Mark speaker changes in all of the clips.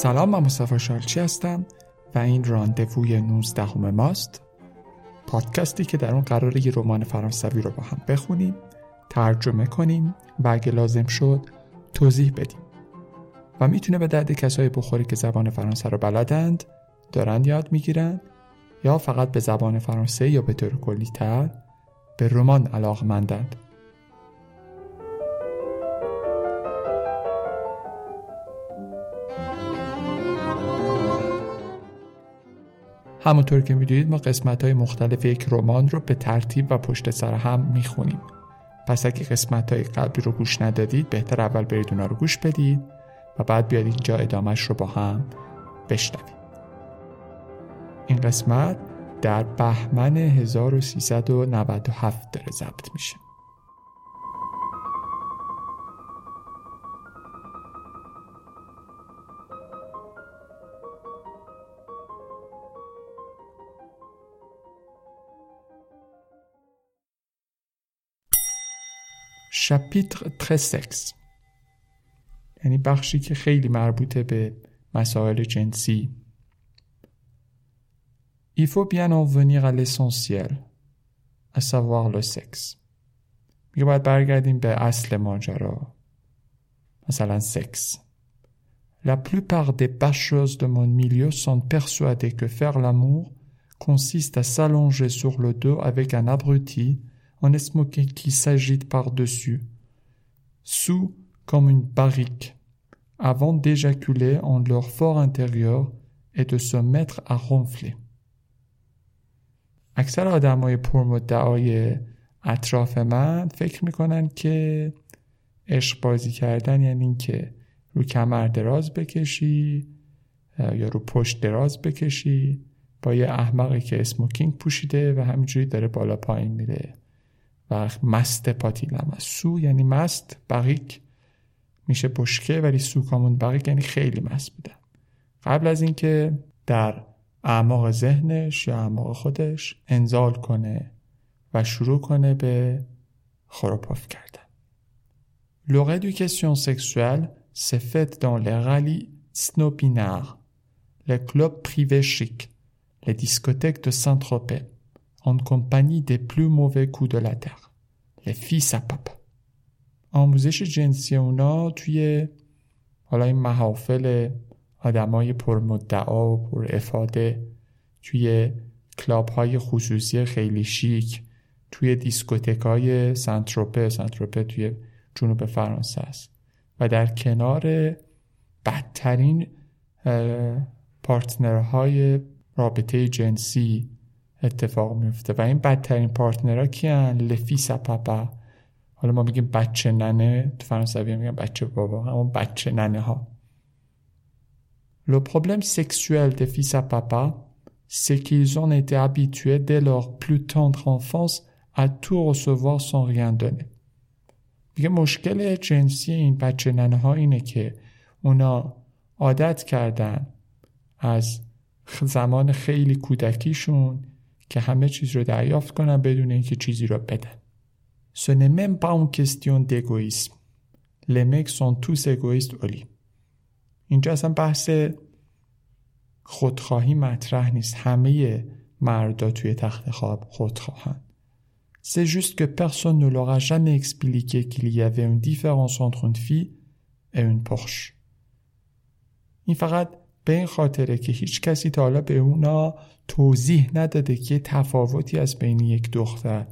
Speaker 1: سلام من مصطفی شالچی هستم و این راندووی 19 ماست پادکستی که در اون قرار یه رمان فرانسوی رو با هم بخونیم ترجمه کنیم و اگه لازم شد توضیح بدیم. و می‌تونه به درد کسایی بخوری که زبان فرانسه رو بلدند دارند یاد می‌گیرن یا فقط به زبان فرانسه یا به طور کلی تر به رمان علاقمندند. همونطور که می‌دونید ما قسمت های مختلف یک رمان رو به ترتیب و پشت سر هم می‌خونیم. پس اگه قسمت های قبلی رو گوش ندادید بهتر اول برید اونا رو گوش بدید و بعد بیاد اینجا ادامهش رو با هم بشنوید این قسمت در بهمن 1397 داره ضبط میشه. شپیتر تر سکس یعنی بخشی که خیلی مربوطه به مسائل جنسی Il faut bien en venir à l'essentiel, à savoir le sexe. میگه باید برگردیم به اصل ماجرا مثلا سکس La plupart des bacheuses de mon milieu sont persuadées que faire l'amour consiste à s'allonger sur le dos avec un abruti en smoking qui s'agite par-dessus, sous comme une barrique, avant d'éjaculer en leur fort intérieur et de se mettre à ronfler. اکثر آدمای پرمدعای اطراف من فکر می‌کنن که عشق بازی کردن یعنی اینکه رو کمر دراز بکشی یا رو پشت دراز بکشی با یه احمقی که اسموکینگ پوشیده و همینجوری داره بالا پایین میره و مست پاتیلم. سو یعنی مست بقیک میشه بشکه ولی سو کامون بقیک یعنی خیلی مست بودن قبل از اینکه در اعماق ذهنش یا اعماق خودش انزال کنه و شروع کنه به خروپاف کردن. Leur éducation sexuelle s'est faite dans les rallyes snopinards, les clubs privés chics, en compagnie des plus mauvais coups de la terre, les fils à papa. آموزش جنسی اونا توی حالا این محافل آدمای پرمدعا و پر افاده توی کلاب های خصوصی خیلی شیک توی دیسکوتک های سنتروپه سنتروپه توی جنوب فرانسه است و در کنار بدترین پارتنرهای رابطه جنسی اتفاق میفته و این بدترین پارتنرها کیان؟ لفی سپپا حالا ما میگیم بچه ننه. تو فرانسوی میگن بچه بابا. همون بچه ننه ها Le problème sexuel des fils à papa, c'est qu'ils ont été habitués dès leur plus tendre enfance à tout recevoir sans. میگه مشکل جنسی این بچه ننه ها اینه که اونا عادت کردن از زمان خیلی کودکیشون که همه چیز رو دریافت کنن بدون اینکه چیزی رو بدن. Ce n'est même pas une question d'égoïsme. Les mecs sont tous égoïstes. اینجا اصلا بحث خودخواهی مطرح نیست همه مردا توی تخت خواب خودخواهن C'est juste que personne ne leur a jamais expliqué qu'il y avait une différence entre une fille et une Porsche. این فقط به این خاطره که هیچ کسی تا حالا به اونا توضیح نداده که تفاوتی از بین یک دختر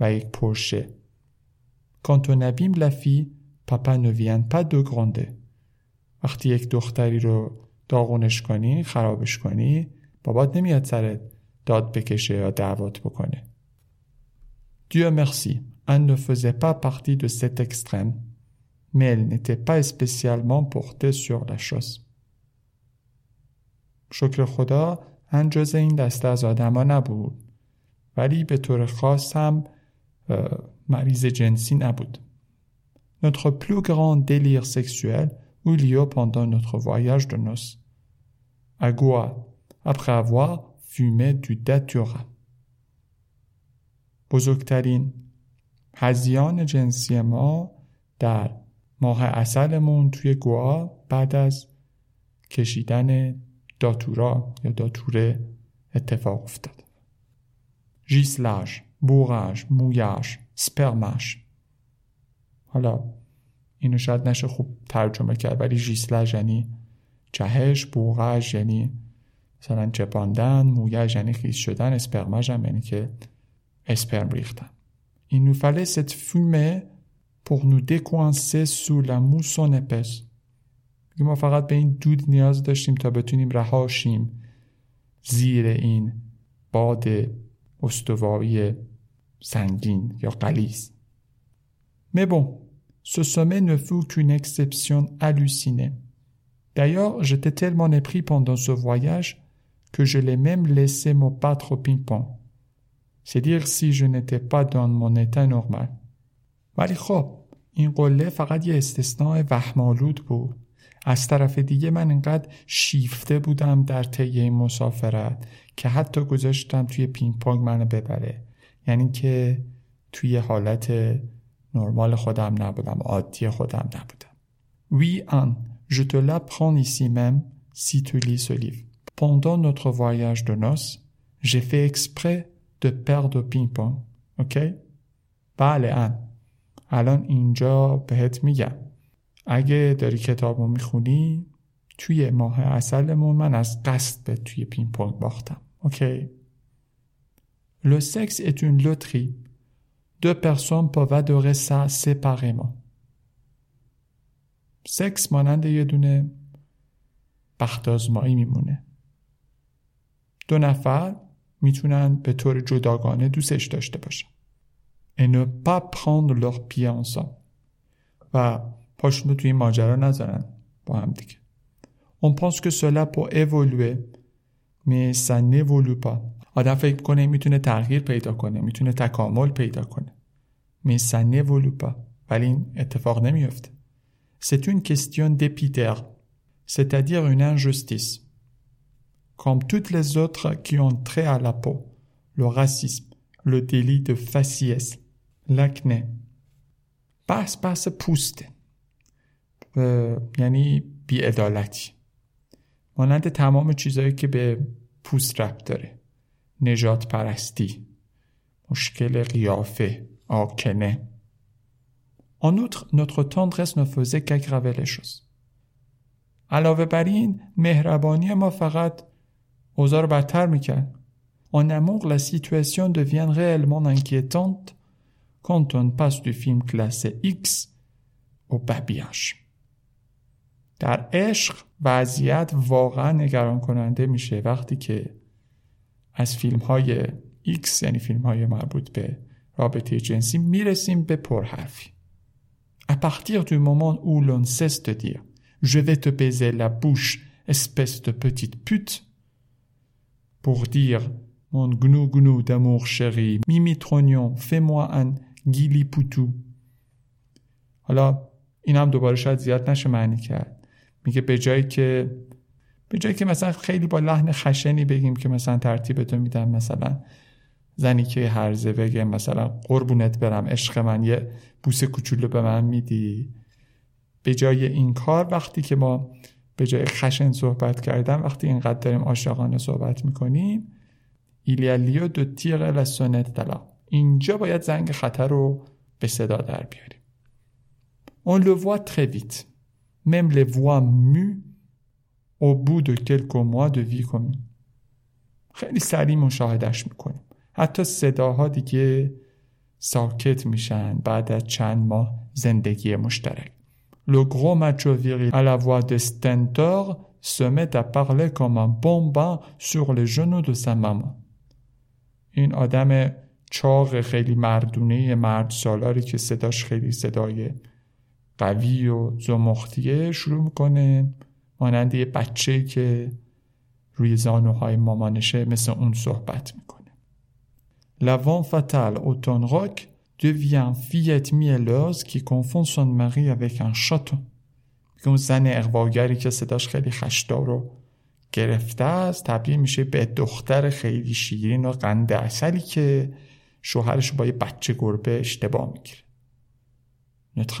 Speaker 1: و یک پرشه. کانتو نبیم لفی پاپا نویان پا دو گرانده. وقتی یک دختری رو داغونش کنی خرابش کنی بابات نمیاد سرت داد بکشه یا دعوت بکنه. دیو مرسی ان نو فزه پا پارتی دو ست اکسترم مل نتی پا اسپسیالمن پورته سور لا شوز شکر خدا ان جز این دسته از آدما نبود ولی به طور خاص هم مریض جنسی نبود. Notre plus grand délire sexuel eut lieu pendant notre voyage de noces. À Goa, après avoir fumé du datura. بزرگترین هزیان جنسی ما در ماه اصلمون توی گوا بعد از کشیدن داتورا یا داتوره اتفاق افتاد. ژیسلاژ بوغاژ مویاژ سپرماش حالا اینو شاید نشه خوب ترجمه کرد ولی ژیسلاژ یعنی جهش بوغاژ یعنی مثلا چپاندن مویاژ یعنی خیز شدن اسپرماژ هم یعنی که اسپرم ریختن. این nous fallait cette fumée pour nous décoincer sous la mousson یم فقط به این دود نیاز داشتیم تا بتونیم راهشیم زیر این باد استوایی سنگین یا تلیس. می‌بون، بون سومی نهفط که یک اکسپسیون الوسینه است. دیگر، من تا حالا از این سومی خوشحال بودم. دیگر، من تا حالا از این سومی خوشحال بودم. دیگر، من تا حالا از این سومی خوشحال بودم. دیگر، این قله فقط یه استثناء وهمالود تا از طرف دیگه من انقدر شیفته بودم در طی این مسافرت که حتی گذاشتم توی پینگ پونگ منو ببره یعنی که توی حالت نرمال خودم نبودم عادی خودم نبودم Oui Anne, je te l'apprends ici même si tu lis ce livre. Pendant notre voyage de noces, j'ai fait exprès de perdre au ping-pong. OK? بله ان الان اینجا بهت میگم اگه داری کتاب رو می‌خونی توی ماه عسلمون من از قصد به توی پینگ پونگ باختم okay Le sexe est une loterie. Deux personnes peuvent adorer ça séparément. سکس مانند یه دونه بخت آزمایی میمونه. دو نفر می‌تونن به طور جداگانه دوستش داشته باشن. Et ne pas prendre leur pied ensemble. و پاشون رو توی این ماجرا نذارن با هم دیگه. Pense que cela peut évoluer mais ça n'évolue pas. آدم فکر کنه می‌تونه تغییر پیدا کنه می‌تونه تکامل پیدا کنه ça n'évolue pas ولی این اتفاق نمیفته c'est une question d'épithère c'est-à-dire une injustice comme toutes les autres qui ont trait à la peau le racisme le délit de faciès l'acné بحث بحث پوسته یعنی بیعدالتی مانند تمام چیزهایی که به پوست ربط داره نجات پرستی مشکل قیافه آکنه En outre, notre tendresse ne faisait qu'aggraver les choses. علاوه بر این مهربانی ما فقط اوضاع رو بدتر می‌کرد. En amour, la situation devient réellement inquiétante quand on passe du film classé X au babillage. در عشق وضعیت واقعا نگران کننده میشه. وقتی که از فیلم های X یعنی فیلم های مربوط به رابطه جنسی می‌رسیم به پرحرفی. À partir du moment où l'on cesse de dire je vais te baiser la bouche espèce de petite pute pour dire mon gnou gnou d'amour chéri mimi trognon fais-moi un گیلی پوتو حالا این هم دوباره شاید زیاد نشه معنی کرد میگه به جایی که به جایی که مثلا خیلی با لحن خشنی بگیم که مثلا ترتیبتو میدم. مثلا زنی که هرزه بگه مثلا قربونت برم عشق من یه بوس کوچولو به من میدی. به جای این کار وقتی که ما به جای خشن صحبت کردن وقتی اینقدر داریم عاشقانه صحبت می‌کنیم ایلیالیو دو تیر لسونت دلا اینجا باید زنگ خطر رو به صدا در بیاریم. Le voit très vite. Même les voix mues au bout de quelques mois de vie commune. خیلی سریع مشاهدش می‌کنیم. حتی صداها دیگه ساکت میشن بعد از چند ماه زندگی مشترک. Le gros macho viril à la voix de stentor se met à parler comme un bambin sur les genoux de sa maman. این آدم چاق خیلی مردونه مرد سالاری که صداش خیلی صدای قوی و زمختیه شروع می‌کنه مانند یه بچه که روی زانوهای مامانشه مثل اون صحبت می‌کنه fatal au ton rock devient fillette mielleuse qui confond son mari avec un chaton. اون زن اقواگری که صداش خیلی خشدار و گرفته است تبدیل میشه به دختر خیلی شیرین و قند اصلی که شوهرش با یه بچه گربه اشتباه می‌گیره. Notre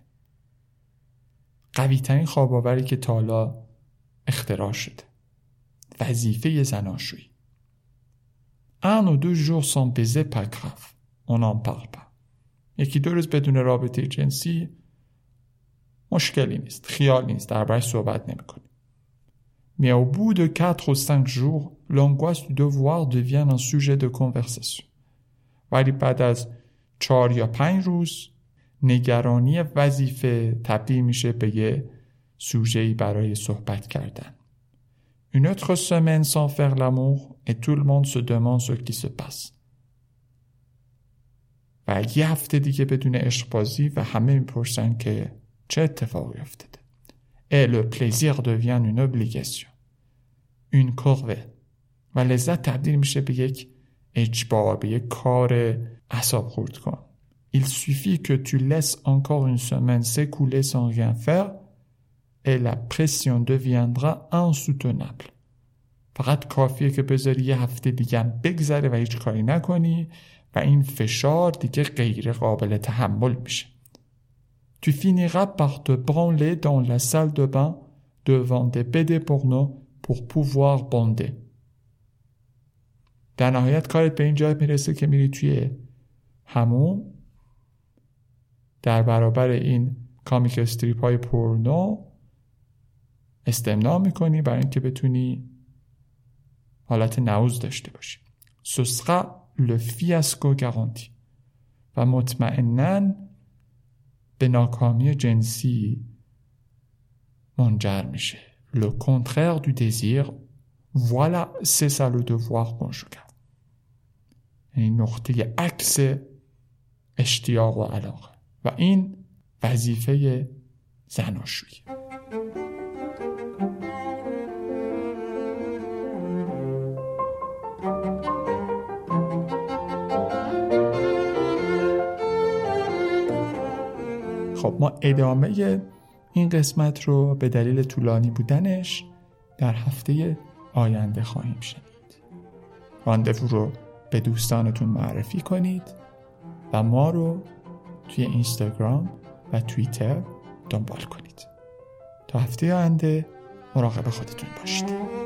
Speaker 1: قوی ترین خواب که تالا اختراع شده. وظیفه زناشویی. Un ou deux jours sans baiser, pas grave. On. یکی دو روز بدون رابطه جنسی مشکلی نیست خیالی نیست دربارش صحبت نمی‌کنیم Mais au bout de 4 ou 5 jours, l'angoisse du devoir devient un sujet de conversation. ولی بعد از 4 یا 5 روز نگرانی وظیفه تبدیل میشه به یه سوژه‌ای برای صحبت کردن. Une autre semaine sans faire l'amour et tout le monde se demande ce qui se passe. و یه هفته دیگه بدون عشق بازی و همه می‌پرسن که چه اتفاقی افتاده. Et le plaisir devient une obligation. Une corvée. و لذت تبدیل میشه به یک اجبار به یک کار اصاب خورد کن. Il suffit que tu laisses encore une semaine s'écouler sans rien faire et la pression deviendra insoutenable. فقط کافیه که بذاری یه هفته دیگه بگذره و هیچ کاری نکنی و این فشار دیگه غیر قابل تحمل میشه. Tu finiras par te branler dans la salle de bain devant des BD porno pour pouvoir bander. در نهایت کارت به این جای میرسه که میری توی همون در برابر این کامیک استریپ های پورنو استمنا می‌کنی برای اینکه بتونی حالت نوز داشته باشی. le fiasco garanti و مطمئنا به ناکامی جنسی منجر میشه. Le contraire du désir. Voilà c'est ça le devoir conjugal یعنی نقطه عکس اشتیاق و علاقه. و این وظیفه زناشویی. خب ما ادامه این قسمت رو به دلیل طولانی بودنش در هفته آینده خواهیم شنید. راندوو رو به دوستانتون معرفی کنید و ما رو توی اینستاگرام و توییتر دنبال کنید. تا هفته آینده مراقب خودتون باشید.